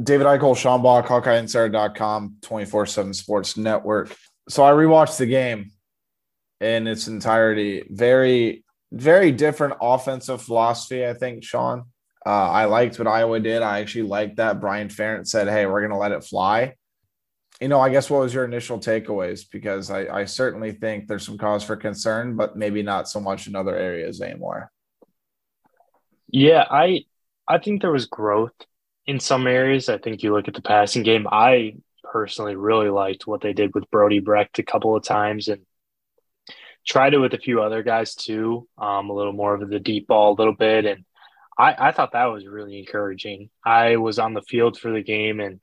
David Eichel, Sean Bach, HawkeyeInsider.com, 24 7 Sports Network. So I rewatched the game in its entirety. Very, very different offensive philosophy, I think, Sean. Uh, I liked what Iowa did. I actually liked that. Brian Ferentz said, hey, we're going to let it fly. You know, I guess what was your initial takeaways? Because I, I certainly think there's some cause for concern, but maybe not so much in other areas anymore. Yeah, I I think there was growth in some areas. I think you look at the passing game. I personally really liked what they did with Brody Brecht a couple of times and tried it with a few other guys too. Um, a little more of the deep ball, a little bit, and I, I thought that was really encouraging. I was on the field for the game and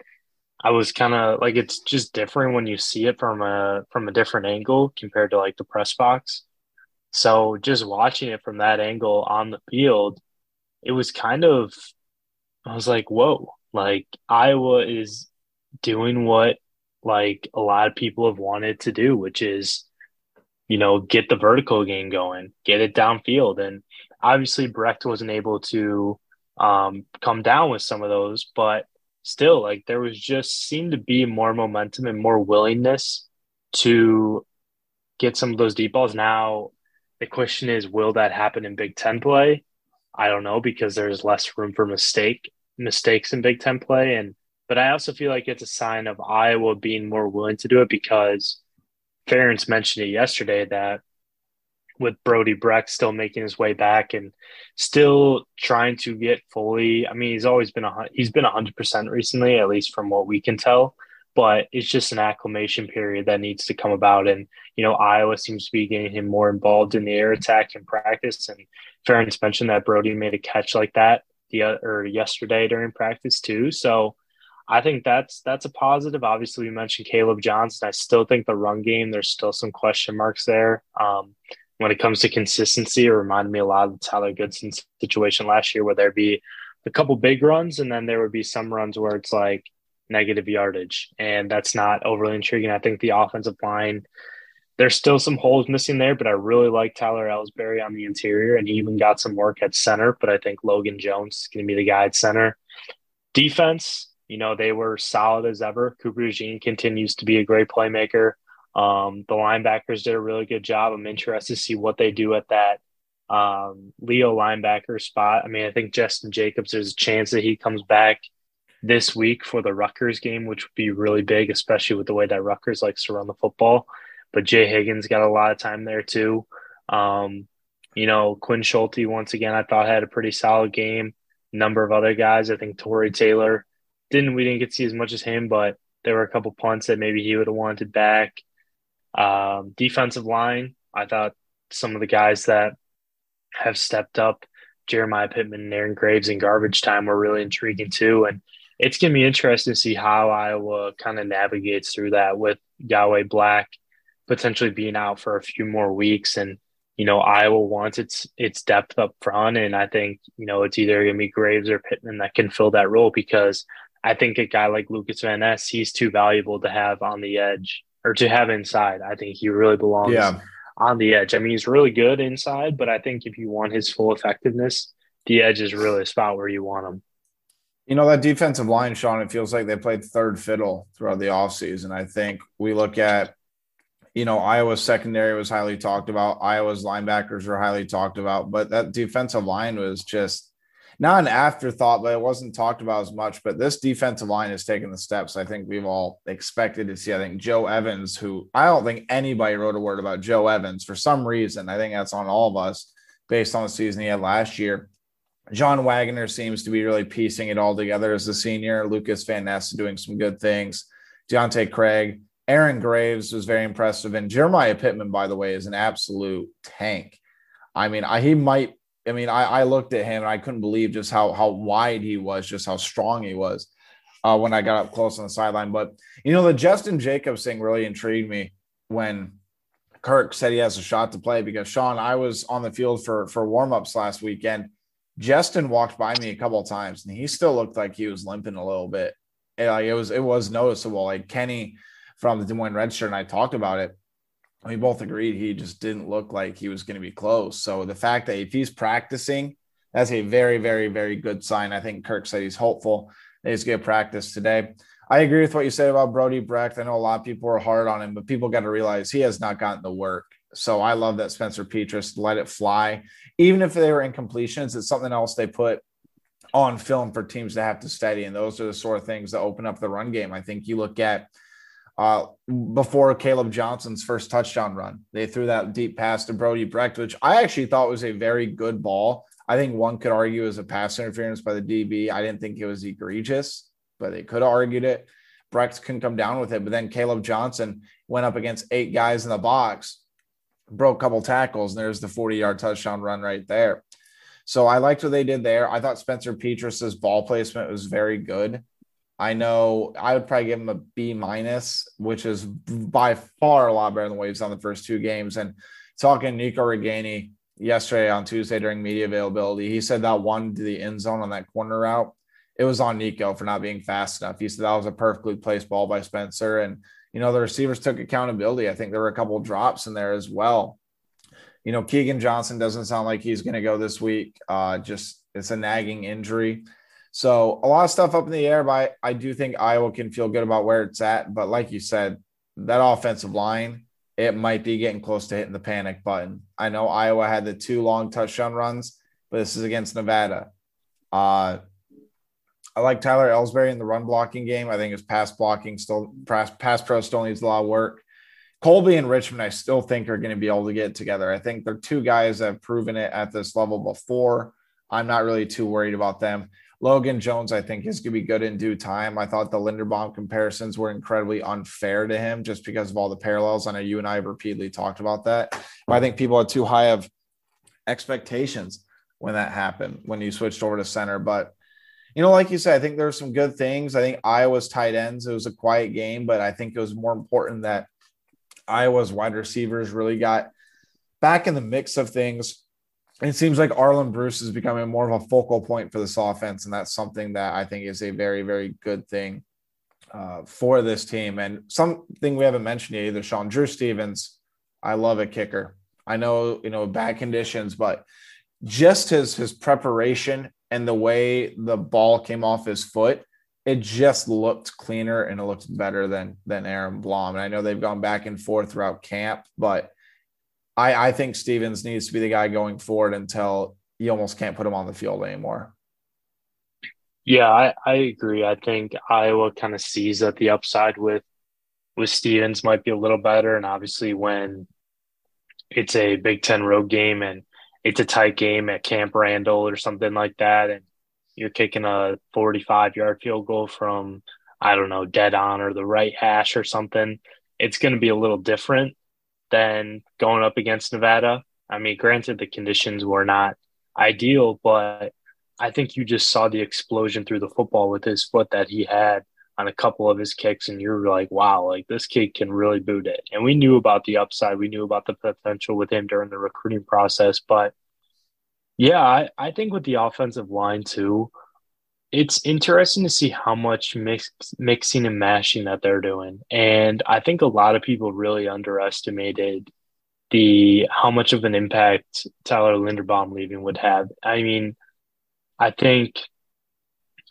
I was kind of like it's just different when you see it from a from a different angle compared to like the press box. So just watching it from that angle on the field, it was kind of I was like, whoa, like Iowa is doing what like a lot of people have wanted to do, which is, you know, get the vertical game going, get it downfield. And obviously Brecht wasn't able to um, come down with some of those, but still like there was just seemed to be more momentum and more willingness to get some of those deep balls. Now the question is, will that happen in Big Ten play? I don't know because there's less room for mistake mistakes in Big Ten play, and but I also feel like it's a sign of Iowa being more willing to do it because Ferentz mentioned it yesterday that with Brody Brecht still making his way back and still trying to get fully. I mean, he's always been a he's been hundred percent recently, at least from what we can tell. But it's just an acclimation period that needs to come about, and you know Iowa seems to be getting him more involved in the air attack in practice. And Ferentz mentioned that Brody made a catch like that the or yesterday during practice too. So I think that's that's a positive. Obviously, we mentioned Kaleb Johnson. I still think the run game. There's still some question marks there. Um, when it comes to consistency, it reminded me a lot of the Tyler Goodson situation last year, where there'd be a couple big runs, and then there would be some runs where it's like negative yardage, and that's not overly intriguing. I think the offensive line there's still some holes missing there, but I really like Tyler Elsbury on the interior, and he even got some work at center. But I think Logan Jones is going to be the guy at center. Defense, you know, they were solid as ever. Cooper DeJean continues to be a great playmaker. Um, the linebackers did a really good job. I'm interested to see what they do at that um, Leo linebacker spot. I mean, I think Justin Jacobs, there's a chance that he comes back this week for the Rutgers game, which would be really big, especially with the way that Rutgers likes to run the football but Jay Higgins got a lot of time there too. Um, you know, Quinn Schulte once again I thought had a pretty solid game. Number of other guys, I think Tory Taylor didn't we didn't get to see as much as him, but there were a couple punts that maybe he would have wanted back. Um, defensive line, I thought some of the guys that have stepped up, Jeremiah Pittman and Aaron Graves in garbage time were really intriguing too. And it's gonna be interesting to see how Iowa kind of navigates through that with Yahya Black potentially being out for a few more weeks and you know Iowa wants its its depth up front and I think you know it's either going to be Graves or Pittman that can fill that role because I think a guy like Lucas Van Ness he's too valuable to have on the edge or to have inside. I think he really belongs yeah. on the edge. I mean he's really good inside, but I think if you want his full effectiveness, the edge is really a spot where you want him. You know, that defensive line, Sean, it feels like they played third fiddle throughout the offseason. I think we look at you know, Iowa's secondary was highly talked about. Iowa's linebackers were highly talked about, but that defensive line was just not an afterthought, but it wasn't talked about as much. But this defensive line has taken the steps I think we've all expected to see. I think Joe Evans, who I don't think anybody wrote a word about Joe Evans for some reason. I think that's on all of us based on the season he had last year. John Waggoner seems to be really piecing it all together as a senior. Lucas Van Ness doing some good things. Deontae Craig, Aaron Graves was very impressive. And Jeremiah Pittman, by the way, is an absolute tank. I mean, I, he might, I mean, I, I looked at him and I couldn't believe just how, how wide he was, just how strong he was uh, when I got up close on the sideline. But, you know, the Justin Jacobs thing really intrigued me when Kirk said he has a shot to play because Sean, I was on the field for, for warmups last weekend Justin walked by me a couple of times and he still looked like he was limping a little bit. It, like it was it was noticeable. Like Kenny from the Des Moines Register, and I talked about it. We both agreed he just didn't look like he was going to be close. So the fact that if he's practicing, that's a very, very, very good sign. I think Kirk said he's hopeful that he's going to practice today. I agree with what you said about Brody Brecht. I know a lot of people are hard on him, but people got to realize he has not gotten the work. So I love that Spencer Petras let it fly even if they were incompletions, it's something else they put on film for teams to have to study. And those are the sort of things that open up the run game. I think you look at uh, before Kaleb Johnson's first touchdown run, they threw that deep pass to Brody Brecht, which I actually thought was a very good ball. I think one could argue as a pass interference by the DB. I didn't think it was egregious, but they could have argued it. Brecht couldn't come down with it. But then Kaleb Johnson went up against eight guys in the box broke a couple tackles, and there's the 40 yard touchdown run right there. So I liked what they did there. I thought Spencer Petras's ball placement was very good. I know I would probably give him a B minus, which is by far a lot better than what he's on the first two games. And talking Nico Ragaini yesterday on Tuesday during media availability, he said that one to the end zone on that corner route, it was on Nico for not being fast enough. He said that was a perfectly placed ball by Spencer. And you know, the receivers took accountability. I think there were a couple drops in there as well. You know, Keagan Johnson doesn't sound like he's going to go this week. Uh, just it's a nagging injury. So a lot of stuff up in the air, but I, I do think Iowa can feel good about where it's at. But like you said, that offensive line, it might be getting close to hitting the panic button. I know Iowa had the two long touchdown runs, but this is against Nevada. Uh, I like Tyler Elsbury in the run blocking game. I think his pass blocking still pass, pass pro still needs a lot of work. Colby and Richman, I still think are going to be able to get together. I think they're two guys that have proven it at this level before. I'm not really too worried about them. Logan Jones, I think, is going to be good in due time. I thought the Linderbaum comparisons were incredibly unfair to him just because of all the parallels. I know you and I have repeatedly talked about that. I think people had too high of expectations when that happened, when you switched over to center. But you know, like you said, I think there are some good things. I think Iowa's tight ends, it was a quiet game, but I think it was more important that Iowa's wide receivers really got back in the mix of things. It seems like Arland Bruce is becoming more of a focal point for this offense, and that's something that I think is a very, very good thing uh, for this team. And something we haven't mentioned yet either, Sean Drew Stevens. I love a kicker. I know you know bad conditions, but just his his preparation and the way the ball came off his foot, it just looked cleaner and it looked better than than Aaron Blom. And I know they've gone back and forth throughout camp, but I, I think Stevens needs to be the guy going forward until you almost can't put him on the field anymore. Yeah, I, I agree. I think Iowa kind of sees that the upside with with Stevens might be a little better. And obviously when it's a Big Ten road game and it's a tight game at Camp Randall or something like that, and you're kicking a 45 yard field goal from, I don't know, dead on or the right hash or something, it's going to be a little different than going up against Nevada. I mean, granted, the conditions were not ideal, but I think you just saw the explosion through the football with his foot that he had on a couple of his kicks, and you're like, wow, like this kid can really boot it. And we knew about the upside, we knew about the potential with him during the recruiting process. But yeah, I, I think with the offensive line too, it's interesting to see how much mix, mixing and mashing that they're doing. And I think a lot of people really underestimated the how much of an impact Tyler Linderbaum leaving would have. I mean, I think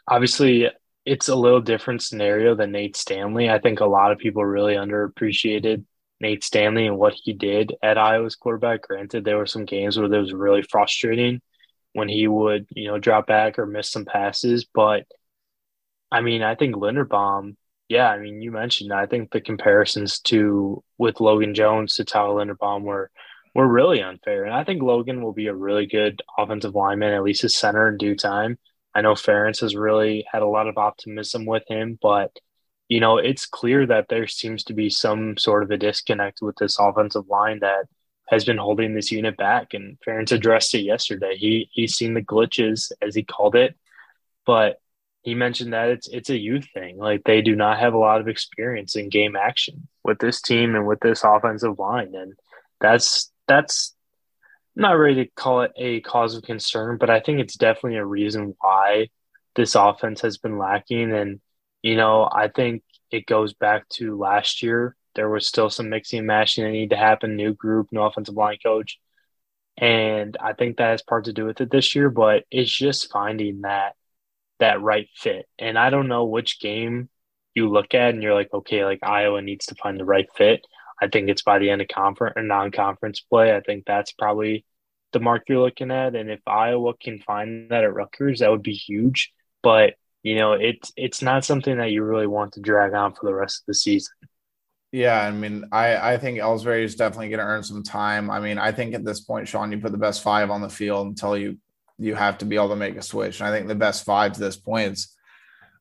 obviously it's a little different scenario than Nate Stanley. I think a lot of people really underappreciated Nate Stanley and what he did at Iowa's quarterback. Granted, there were some games where it was really frustrating when he would, you know, drop back or miss some passes. But I mean, I think Linderbaum, yeah, I mean, you mentioned I think the comparisons to with Logan Jones to Tyler Linderbaum were were really unfair. And I think Logan will be a really good offensive lineman, at least a center in due time. I know Ferentz has really had a lot of optimism with him, but you know, it's clear that there seems to be some sort of a disconnect with this offensive line that has been holding this unit back. And Ferentz addressed it yesterday. He he's seen the glitches, as he called it, but he mentioned that it's it's a youth thing. Like they do not have a lot of experience in game action with this team and with this offensive line, and that's that's not ready to call it a cause of concern, but I think it's definitely a reason why this offense has been lacking. And you know, I think it goes back to last year. There was still some mixing and matching that needed to happen. New group, new offensive line coach. And I think that has part to do with it this year, but it's just finding that that right fit. And I don't know which game you look at and you're like, okay, like Iowa needs to find the right fit. I think it's by the end of conference or non-conference play. I think that's probably the mark you're looking at. And if Iowa can find that at Rutgers, that would be huge. But you know, it's it's not something that you really want to drag on for the rest of the season. Yeah, I mean, I I think Elsbury is definitely going to earn some time. I mean, I think at this point, Sean, you put the best five on the field until you you have to be able to make a switch. And I think the best five to this point is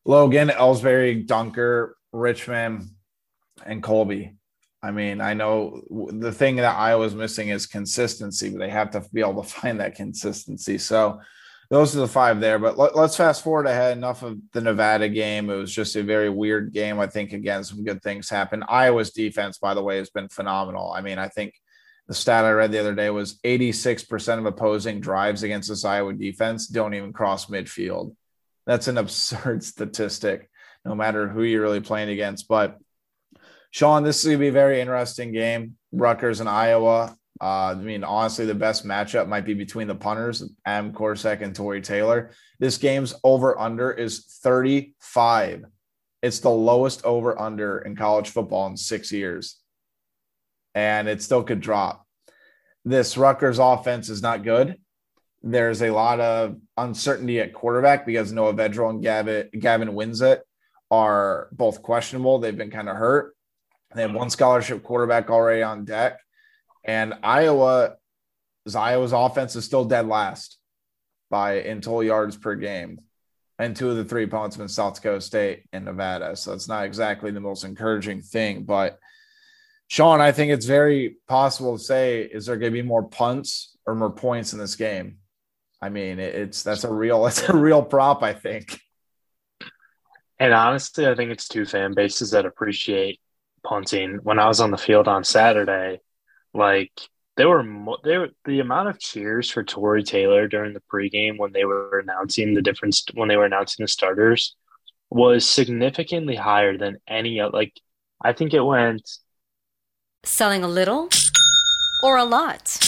Logan, Elsbury, Dunker, Richman, and Colby. I mean, I know the thing that Iowa's missing is consistency, but they have to be able to find that consistency. So those are the five there. But let, us fast forward ahead. Enough of the Nevada game. It was just a very weird game. I think again, some good things happened. Iowa's defense, by the way, has been phenomenal. I mean, I think the stat I read the other day was 86% of opposing drives against this Iowa defense don't even cross midfield. That's an absurd statistic, no matter who you're really playing against. But Sean, this is going to be a very interesting game. Rutgers and Iowa. Uh, I mean, honestly, the best matchup might be between the punters, Adam Korsak and Tory Taylor. This game's over under is 35. It's the lowest over under in college football in six years. And it still could drop. This Rutgers offense is not good. There's a lot of uncertainty at quarterback because Noah Vedral and Gavin, Gavin Wimsatt are both questionable. They've been kind of hurt. They have one scholarship quarterback already on deck. And Iowa, Iowa's offense is still dead last by in total yards per game. And two of the three opponents have been South Dakota State and Nevada. So it's not exactly the most encouraging thing. But Sean, I think it's very possible to say, is there going to be more punts or more points in this game? I mean, it's that's a real that's a real prop, I think. And honestly, I think it's two fan bases that appreciate punting. When I was on the field on Saturday, like there were mo- there the amount of cheers for Tory Taylor during the pregame when they were announcing the difference when they were announcing the starters was significantly higher than any other. like I think it went selling a little or a lot.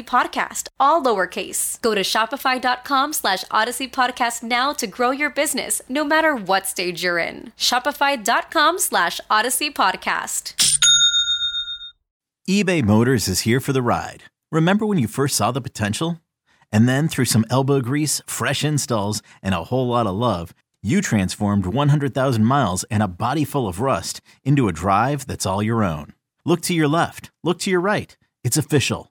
podcast, all lowercase. Go to shopify.com slash odyssey podcast now to grow your business no matter what stage you're in. Shopify.com slash odyssey podcast. eBay Motors is here for the ride. Remember when you first saw the potential? And then through some elbow grease, fresh installs, and a whole lot of love, you transformed 100,000 miles and a body full of rust into a drive that's all your own. Look to your left, look to your right. It's official.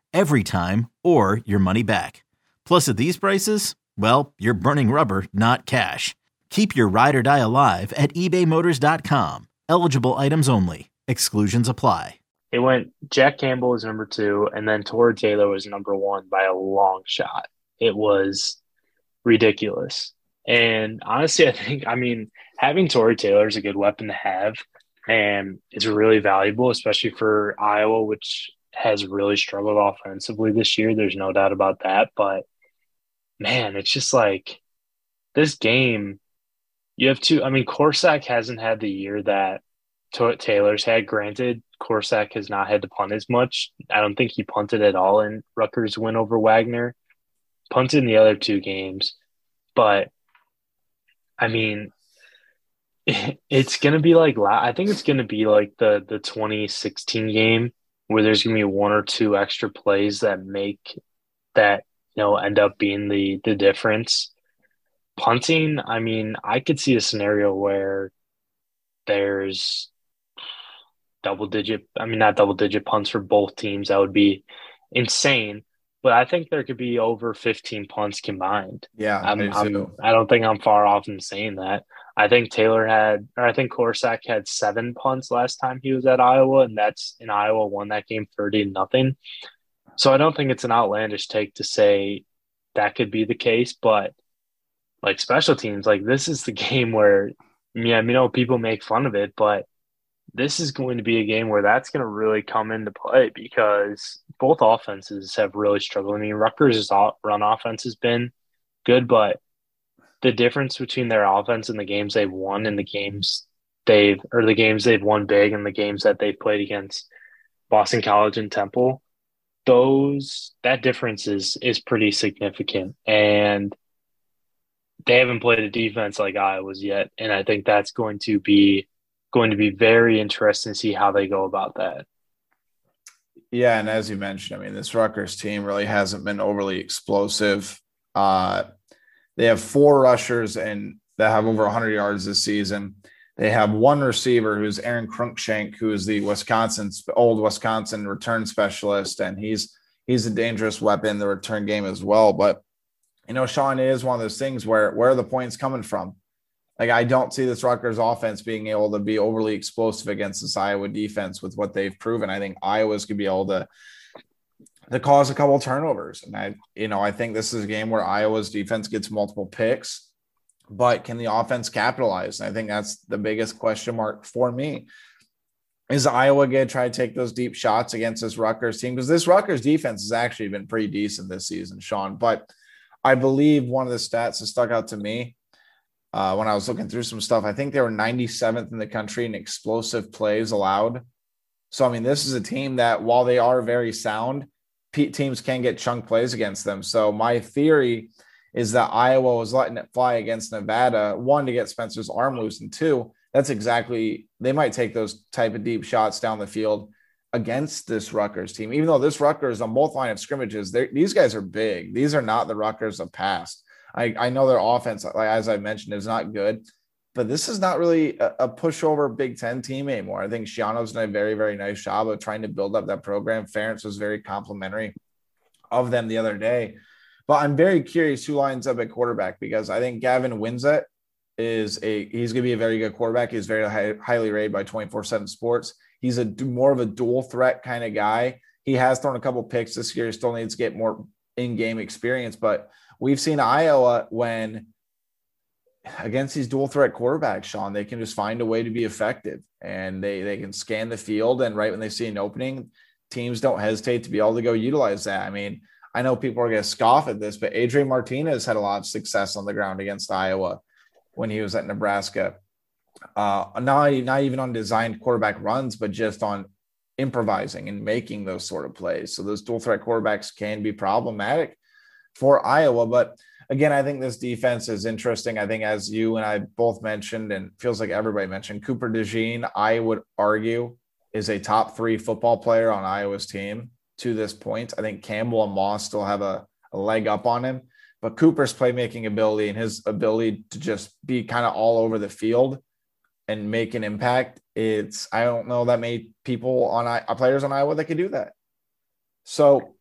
every time, or your money back. Plus, at these prices, well, you're burning rubber, not cash. Keep your ride or die alive at ebaymotors.com. Eligible items only. Exclusions apply. It went Jack Campbell was number two, and then Tory Taylor was number one by a long shot. It was ridiculous. And honestly, I think, I mean, having Tory Taylor is a good weapon to have, and it's really valuable, especially for Iowa, which has really struggled offensively this year. There's no doubt about that. But man, it's just like this game you have to. I mean, Korsak hasn't had the year that Taylor's had. Granted, Korsak has not had to punt as much. I don't think he punted at all in Rutgers' win over Wagner. Punted in the other two games, but I mean, it's gonna be like I think it's gonna be like the the 2016 game where there's gonna be one or two extra plays that make that you know end up being the the difference punting, I mean, I could see a scenario where there's double digit, I mean, not double digit punts for both teams. That would be insane. But I think there could be over 15 punts combined. Yeah, I'm, I'm, I don't think I'm far off in saying that. I think Taylor had, or I think Korsak had seven punts last time he was at Iowa, and that's in Iowa won that game 30 nothing. So I don't think it's an outlandish take to say that could be the case, but like special teams, like this is the game where, yeah, you know, people make fun of it, but this is going to be a game where that's going to really come into play because both offenses have really struggled. I mean, Rutgers' run offense has been good, but the difference between their offense and the games they've won and the games they've or the games they've won big and the games that they've played against Boston College and Temple, those that difference is is pretty significant. And they haven't played a defense like Iowa's yet, and I think that's going to be going to be very interesting to see how they go about that. Yeah, and as you mentioned, I mean, this Rutgers team really hasn't been overly explosive. Uh, they have four rushers and that have over 100 yards this season. They have one receiver who's Aron Cruickshank, who is the Wisconsin old Wisconsin return specialist, and he's he's a dangerous weapon in the return game as well. But you know, Sean, it is one of those things where where are the points coming from? Like, I don't see this Rutgers offense being able to be overly explosive against this Iowa defense with what they've proven. I think Iowa's could be able to to cause a couple turnovers. And I, you know, I think this is a game where Iowa's defense gets multiple picks, but can the offense capitalize? And I think that's the biggest question mark for me. Is Iowa going to try to take those deep shots against this Rutgers team? Because this Rutgers defense has actually been pretty decent this season, Sean. But I believe one of the stats that stuck out to me uh, when I was looking through some stuff, I think they were 97th in the country in explosive plays allowed. So, I mean, this is a team that while they are very sound, teams can get chunk plays against them. So, my theory is that Iowa was letting it fly against Nevada, one, to get Spencer's arm loose, and two, that's exactly, they might take those type of deep shots down the field against this Rutgers team, even though this Rutgers on both line of scrimmages, these guys are big. These are not the Rutgers of past. I, I know their offense, as I mentioned, is not good, but this is not really a, a pushover Big Ten team anymore. I think Schiano's done a very, very nice job of trying to build up that program. Ferentz was very complimentary of them the other day. But I'm very curious who lines up at quarterback because I think Gavin Wimsatt is a he's going to be a very good quarterback. He's very high, highly rated by 24/7 Sports. He's a more of a dual threat kind of guy. He has thrown a couple picks this year. He still needs to get more in-game experience, but we've seen Iowa when against these dual threat quarterbacks, Sean, they can just find a way to be effective and they they can scan the field and right when they see an opening, teams don't hesitate to be able to go utilize that. I mean, I know people are going to scoff at this, but Adrian Martinez had a lot of success on the ground against Iowa when he was at Nebraska uh, not, not even on designed quarterback runs, but just on improvising and making those sort of plays. So those dual threat quarterbacks can be problematic for Iowa. But again, I think this defense is interesting. I think, as you and I both mentioned, and feels like everybody mentioned, Cooper DeJean, I would argue, is a top three football player on Iowa's team to this point. I think Campbell and Moss still have a, a leg up on him, but Cooper's playmaking ability and his ability to just be kind of all over the field and make an impact. It's I don't know that many people on players on Iowa that can do that. So,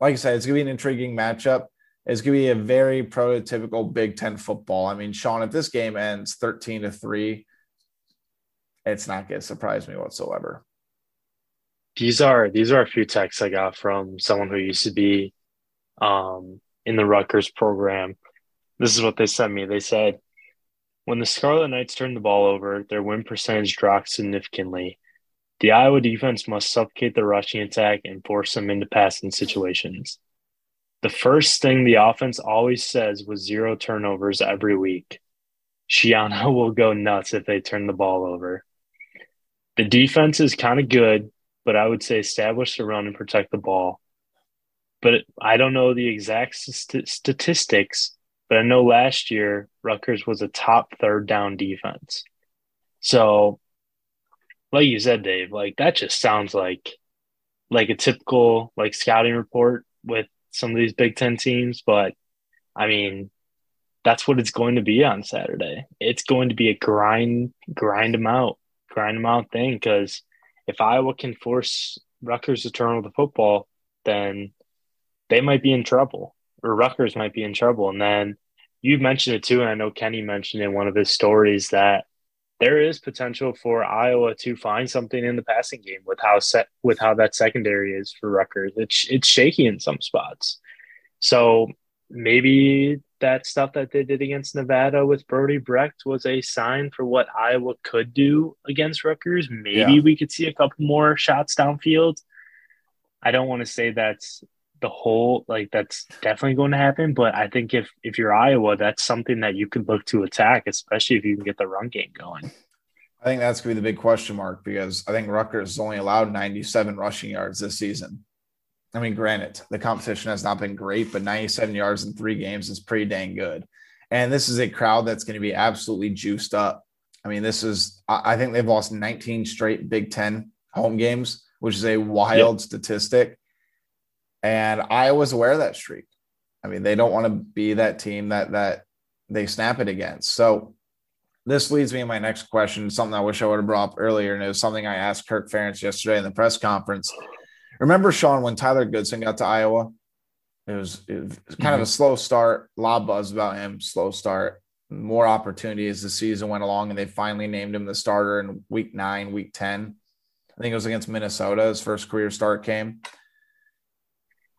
like I said, it's gonna be an intriguing matchup. It's gonna be a very prototypical Big Ten football. I mean, Sean, if this game ends 13 to 3, it's not gonna surprise me whatsoever. These are these are a few texts I got from someone who used to be um, in the Rutgers program. This is what they sent me. They said, when the Scarlet Knights turn the ball over, their win percentage drops significantly. The Iowa defense must suffocate the rushing attack and force them into passing situations. The first thing the offense always says was zero turnovers every week. Schiano will go nuts if they turn the ball over. The defense is kind of good, but I would say establish the run and protect the ball. But I don't know the exact st- statistics, but I know last year Rutgers was a top third down defense. So like you said, Dave, like that just sounds like like a typical like scouting report with some of these Big Ten teams. But I mean, that's what it's going to be on Saturday. It's going to be a grind, grind them out, grind them out thing. Because if Iowa can force Rutgers to turn over the football, then they might be in trouble, or Rutgers might be in trouble. And then you mentioned it too, and I know Kenny mentioned in one of his stories that there is potential for Iowa to find something in the passing game with how set with how that secondary is for Rutgers. It's it's shaky in some spots. So maybe that stuff that they did against Nevada with Brody Brecht was a sign for what Iowa could do against Rutgers. Maybe yeah. we could see a couple more shots downfield. I don't want to say that's the whole like that's definitely going to happen. But I think if if you're Iowa, that's something that you could look to attack, especially if you can get the run game going. I think that's gonna be the big question mark because I think Rutgers only allowed 97 rushing yards this season. I mean, granted, the competition has not been great, but 97 yards in three games is pretty dang good. And this is a crowd that's going to be absolutely juiced up. I mean, this is, I think they've lost 19 straight Big Ten home games, which is a wild yep. statistic. And I was aware of that streak. I mean, they don't want to be that team that that they snap it against. So this leads me to my next question, something I wish I would have brought up earlier, and it was something I asked Kirk Ferentz yesterday in the press conference. Remember, Sean, when Tyler Goodson got to Iowa, it was, it was kind mm-hmm. of a mm-hmm. slow start, a lot of buzz about him, slow start, more opportunity as the season went along, and they finally named him the starter in week nine, week 10. I think it was against Minnesota, his first career start came.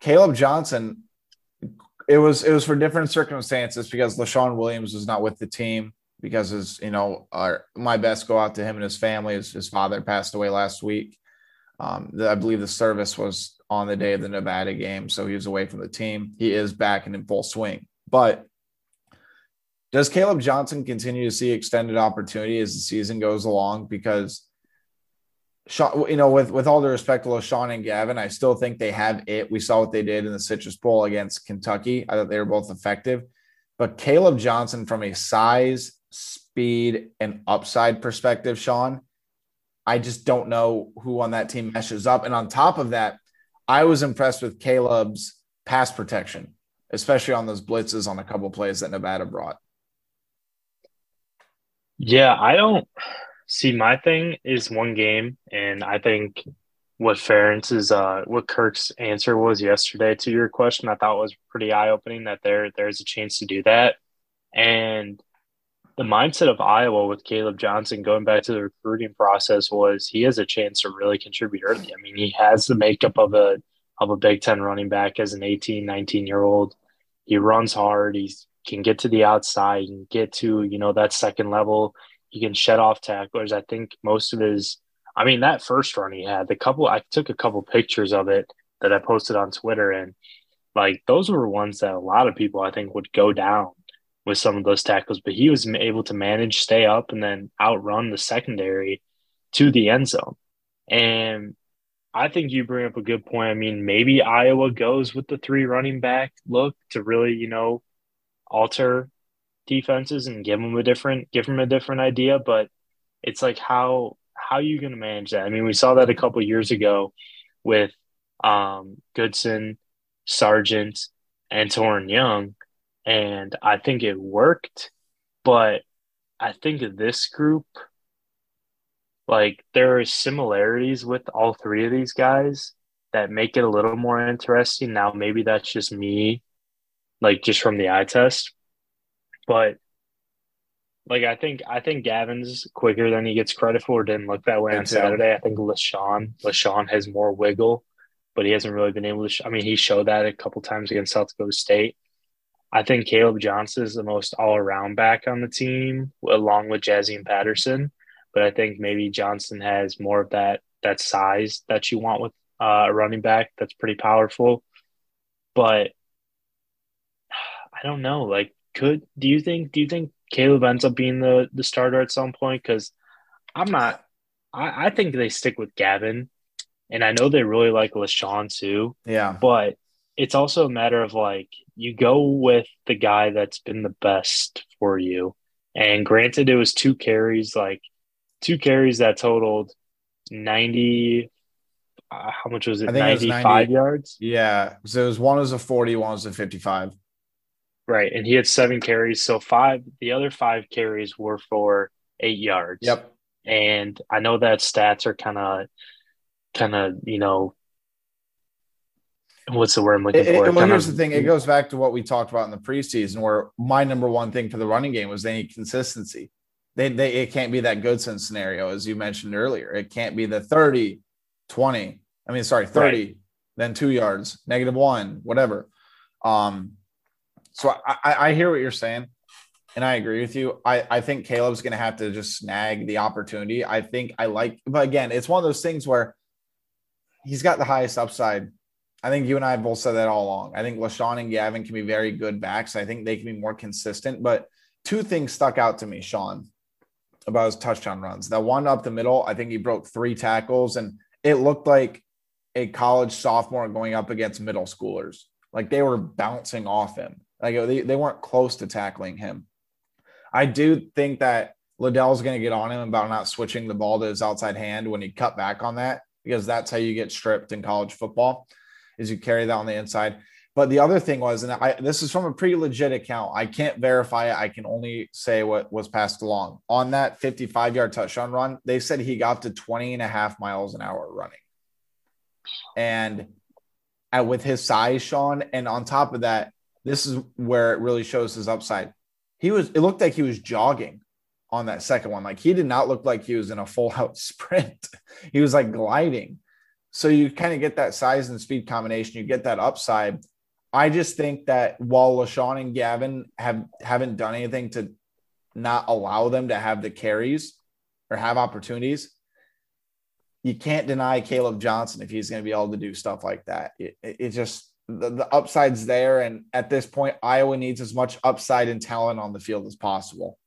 Kaleb Johnson, it was it was for different circumstances because Leshon Williams was not with the team because his you know our, my best go out to him and his family. His, his father passed away last week. Um, I believe the service was on the day of the Nevada game, so he was away from the team. He is back and in full swing. But does Kaleb Johnson continue to see extended opportunity as the season goes along? Because Sean, you know, with with all the respect to Sean and Gavin, I still think they have it. We saw what they did in the Citrus Bowl against Kentucky. I thought they were both effective. But Kaleb Johnson, from a size, speed, and upside perspective, Sean, I just don't know who on that team meshes up. And on top of that, I was impressed with Kaleb's pass protection, especially on those blitzes on a couple plays that Nevada brought. Yeah, I don't See, my thing is one game, and I think what Ferentz's uh what Kirk's answer was yesterday to your question, I thought was pretty eye opening that there there's a chance to do that. And the mindset of Iowa with Kaleb Johnson going back to the recruiting process was he has a chance to really contribute early. I mean, he has the makeup of a of a Big Ten running back as an 18, 19 year old. He runs hard. He can get to the outside and get to, you know, that second level he can shed off tacklers. I think most of his, I mean, that first run he had, the couple, I took a couple pictures of it that I posted on Twitter, and like those were ones that a lot of people I think would go down with some of those tackles, but he was able to manage, stay up, and then outrun the secondary to the end zone. And I think you bring up a good point. I mean, maybe Iowa goes with the three running back look to really, you know, alter defenses and give them a different give them a different idea. But it's like how how are you going to manage that? I mean, we saw that a couple years ago with um, Goodson, Sargent, and Toren Young, and I think it worked. But I think this group, like there are similarities with all three of these guys that make it a little more interesting. Now, maybe that's just me, like just from the eye test, but like I think I think Gavin's quicker than he gets credit for. Didn't look that way on Saturday. I think Leshon Leshon has more wiggle, but he hasn't really been able to. Sh- I mean, he showed that a couple times against South Dakota State. I think Kaleb Johnson is the most all around back on the team, along with Jaziun Patterson. But I think maybe Johnson has more of that that size that you want with uh, a running back that's pretty powerful. But I don't know. Like, could do you think? Do you think Kaleb ends up being the the starter at some point because I'm not. I, I think they stick with Gavin, and I know they really like Leshon too. Yeah, but it's also a matter of like you go with the guy that's been the best for you. And granted, it was two carries, like two carries that totaled ninety. Uh, how much was it? I think Ninety-five yards. Yeah, so it was one was a forty, one was a fifty-five. Right. And he had seven carries. So five, the other five carries were for eight yards. Yep. And I know that stats are kind of, kind of, you know, what's the word I'm looking it, for? It, well, here's of, the thing. It goes back to what we talked about in the preseason, where my number one thing for the running game was they need consistency. They, they, it can't be that Goodson scenario, as you mentioned earlier. It can't be the 30, 20. I mean, sorry, 30, right. then two yards, negative one, whatever. Um, so I, I hear what you're saying, and I agree with you. I, I think Kaleb's going to have to just snag the opportunity. I think I like, but again, it's one of those things where he's got the highest upside. I think you and I have both said that all along. I think Leshon and Gavin can be very good backs. I think they can be more consistent. But two things stuck out to me, Sean, about his touchdown runs. That one up the middle, I think he broke three tackles, and it looked like a college sophomore going up against middle schoolers. Like they were bouncing off him. Like they, they weren't close to tackling him. I do think that Ladell's going to get on him about not switching the ball to his outside hand when he cut back on that, because that's how you get stripped in college football, is you carry that on the inside. But the other thing was, and I, this is from a pretty legit account. I can't verify it. I can only say what was passed along. On that 55 yard touchdown run, they said he got to 20 and a half miles an hour running. And uh, with his size, Sean, and on top of that, this is where it really shows his upside. He was, it looked like he was jogging on that second one. Like he did not look like he was in a full out sprint. he was like gliding. So you kind of get that size and speed combination. You get that upside. I just think that while Leshon and Gavin have haven't done anything to not allow them to have the carries or have opportunities, you can't deny Kaleb Johnson if he's going to be able to do stuff like that. It, it, it just the, the upside's there. And at this point, Iowa needs as much upside and talent on the field as possible.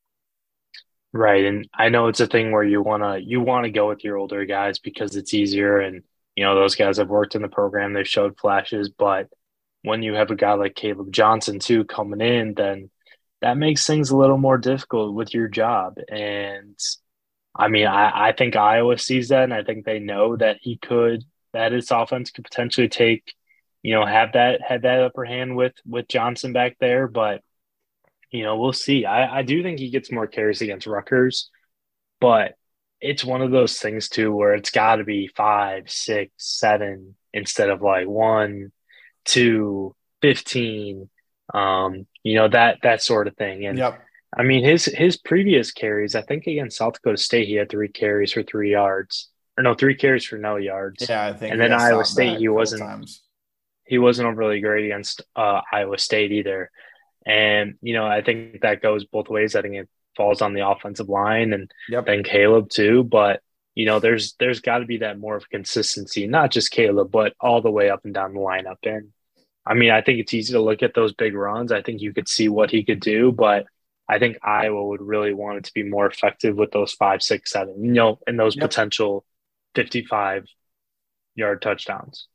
Right. And I know it's a thing where you wanna you wanna go with your older guys because it's easier and you know, those guys have worked in the program, they've showed flashes, but when you have a guy like Kaleb Johnson too coming in, then that makes things a little more difficult with your job. And I mean, I, I think Iowa sees that and I think they know that he could that his offense could potentially take you know, have that have that upper hand with with Johnson back there. But you know, we'll see. I, I do think he gets more carries against Rutgers, but it's one of those things too where it's got to be five, six, seven instead of like one, two, 15, um, you know, that that sort of thing. And yep. I mean, his his previous carries, I think against South Dakota State, he had three carries for three yards, or no, three carries for no yards. Yeah, I think. And then Iowa State, he wasn't. Times he wasn't overly great against uh, Iowa State either. And, you know, I think that goes both ways. I think it falls on the offensive line and yep. then Kaleb too. But, you know, there's there's got to be that more of consistency, not just Kaleb, but all the way up and down the lineup. And I mean, I think it's easy to look at those big runs. I think you could see what he could do, but I think Iowa would really want it to be more effective with those five, six, seven, you know, and those yep. potential 55 yard touchdowns.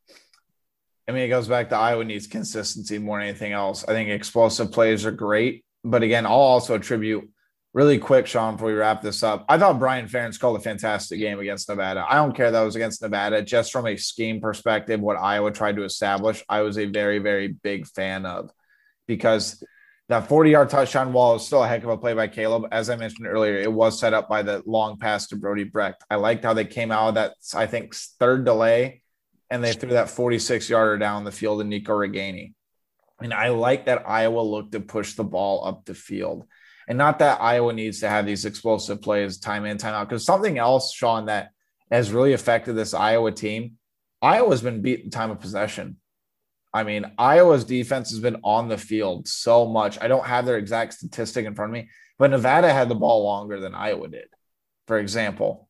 I mean, it goes back to Iowa needs consistency more than anything else. I think explosive plays are great, but again, I'll also attribute really quick, Sean, before we wrap this up. I thought Brian Ferentz called a fantastic game against Nevada. I don't care that was against Nevada, just from a scheme perspective, what Iowa tried to establish, I was a very, very big fan of because that 40 yard touchdown wall is still a heck of a play by Kaleb. As I mentioned earlier, it was set up by the long pass to Brody Brecht. I liked how they came out of that, I think, third delay and they threw that 46 yarder down the field to Nico Ragaini. And I like that Iowa looked to push the ball up the field. And not that Iowa needs to have these explosive plays time in, time out. Because something else, Sean, that has really affected this Iowa team, Iowa's been beaten time of possession. I mean, Iowa's defense has been on the field so much. I don't have their exact statistic in front of me, but Nevada had the ball longer than Iowa did, for example.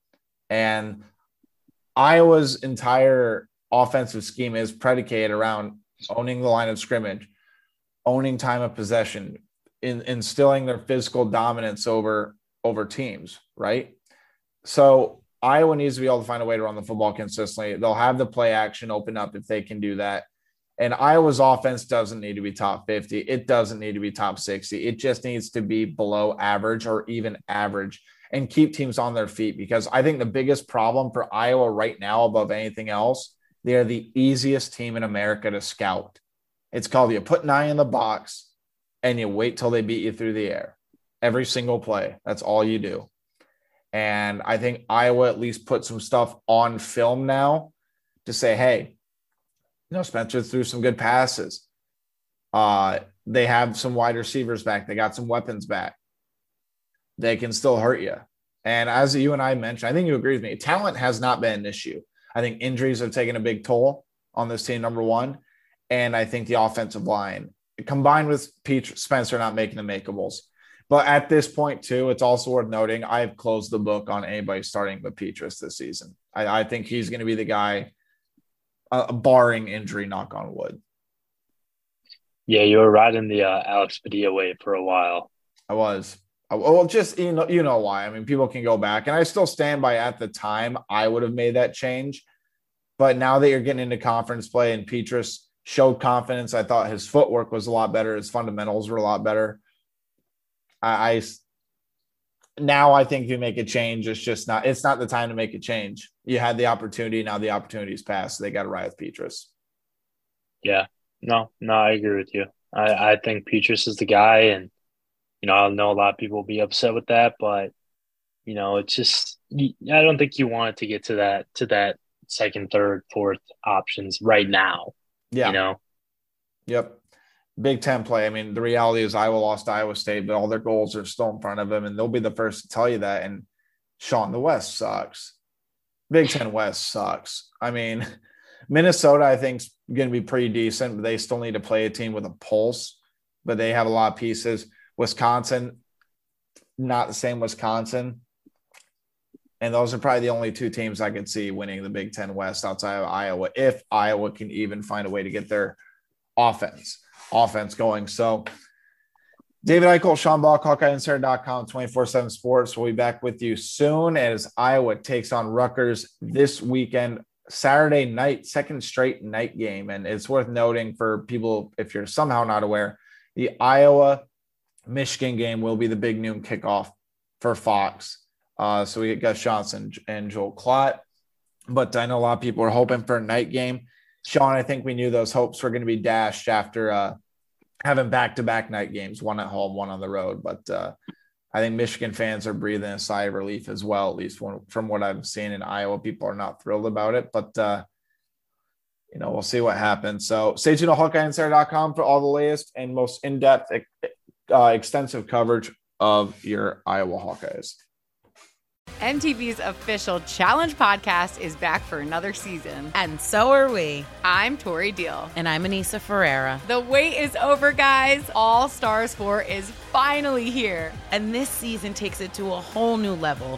And Iowa's entire offensive scheme is predicated around owning the line of scrimmage, owning time of possession, in, instilling their physical dominance over over teams, right? So Iowa needs to be able to find a way to run the football consistently. They'll have the play action open up if they can do that. And Iowa's offense doesn't need to be top 50. It doesn't need to be top 60. It just needs to be below average or even average and keep teams on their feet because I think the biggest problem for Iowa right now, above anything else, they are the easiest team in America to scout. It's called you put an eye in the box and you wait till they beat you through the air. Every single play. That's all you do. And I think Iowa at least put some stuff on film now to say, hey, you know, Spencer threw some good passes. Uh, they have some wide receivers back. They got some weapons back. They can still hurt you. And as you and I mentioned, I think you agree with me. Talent has not been an issue. I think injuries have taken a big toll on this team, number one. And I think the offensive line, combined with Pete Spencer not making the makeables. But at this point, too, it's also worth noting I've closed the book on anybody starting with Petras this season. I, I think he's going to be the guy, uh, barring injury, knock on wood. Yeah, you were riding the uh, Alex Padilla wave for a while. I was. Uh, well, just you know, you know why. I mean, people can go back, and I still stand by. At the time, I would have made that change, but now that you're getting into conference play, and Petras showed confidence, I thought his footwork was a lot better. His fundamentals were a lot better. I, I now I think you make a change, it's just not. It's not the time to make a change. You had the opportunity. Now the opportunity's passed. So they got to ride with Petras. Yeah. No. No. I agree with you. I, I think Petras is the guy, and you know, I know a lot of people will be upset with that, but you know, it's just I don't think you want it to get to that to that second, third, fourth options right now. Yeah. You know. Yep. Big Ten play. I mean, the reality is Iowa lost Iowa State, but all their goals are still in front of them, and they'll be the first to tell you that. And Sean, the West sucks. Big Ten West sucks. I mean, Minnesota, I think, is going to be pretty decent, but they still need to play a team with a pulse. But they have a lot of pieces. Wisconsin, not the same Wisconsin. And those are probably the only two teams I could see winning the Big Ten West outside of Iowa, if Iowa can even find a way to get their offense offense going. So David Eichel, Sean Bach, HawkeyeInsider.com, 24-7 Sports. We'll be back with you soon as Iowa takes on Rutgers this weekend, Saturday night, second straight night game. And it's worth noting for people, if you're somehow not aware, the Iowa Michigan game will be the big noon kickoff for Fox. Uh, so we get Gus Johnson and Joel Klatt. But I know a lot of people are hoping for a night game. Sean, I think we knew those hopes were going to be dashed after uh, having back to back night games, one at home, one on the road. But uh, I think Michigan fans are breathing a sigh of relief as well, at least from what I've seen in Iowa. People are not thrilled about it, but uh, you know, we'll see what happens. So stay tuned to HawkeyeInsider.com for all the latest and most in depth uh, extensive coverage of your Iowa Hawkeyes. MTV's official Challenge podcast is back for another season. And so are we. I'm Tori Deal. And I'm Aneesa Ferreira. The wait is over, guys. All Stars 4 is finally here. And this season takes it to a whole new level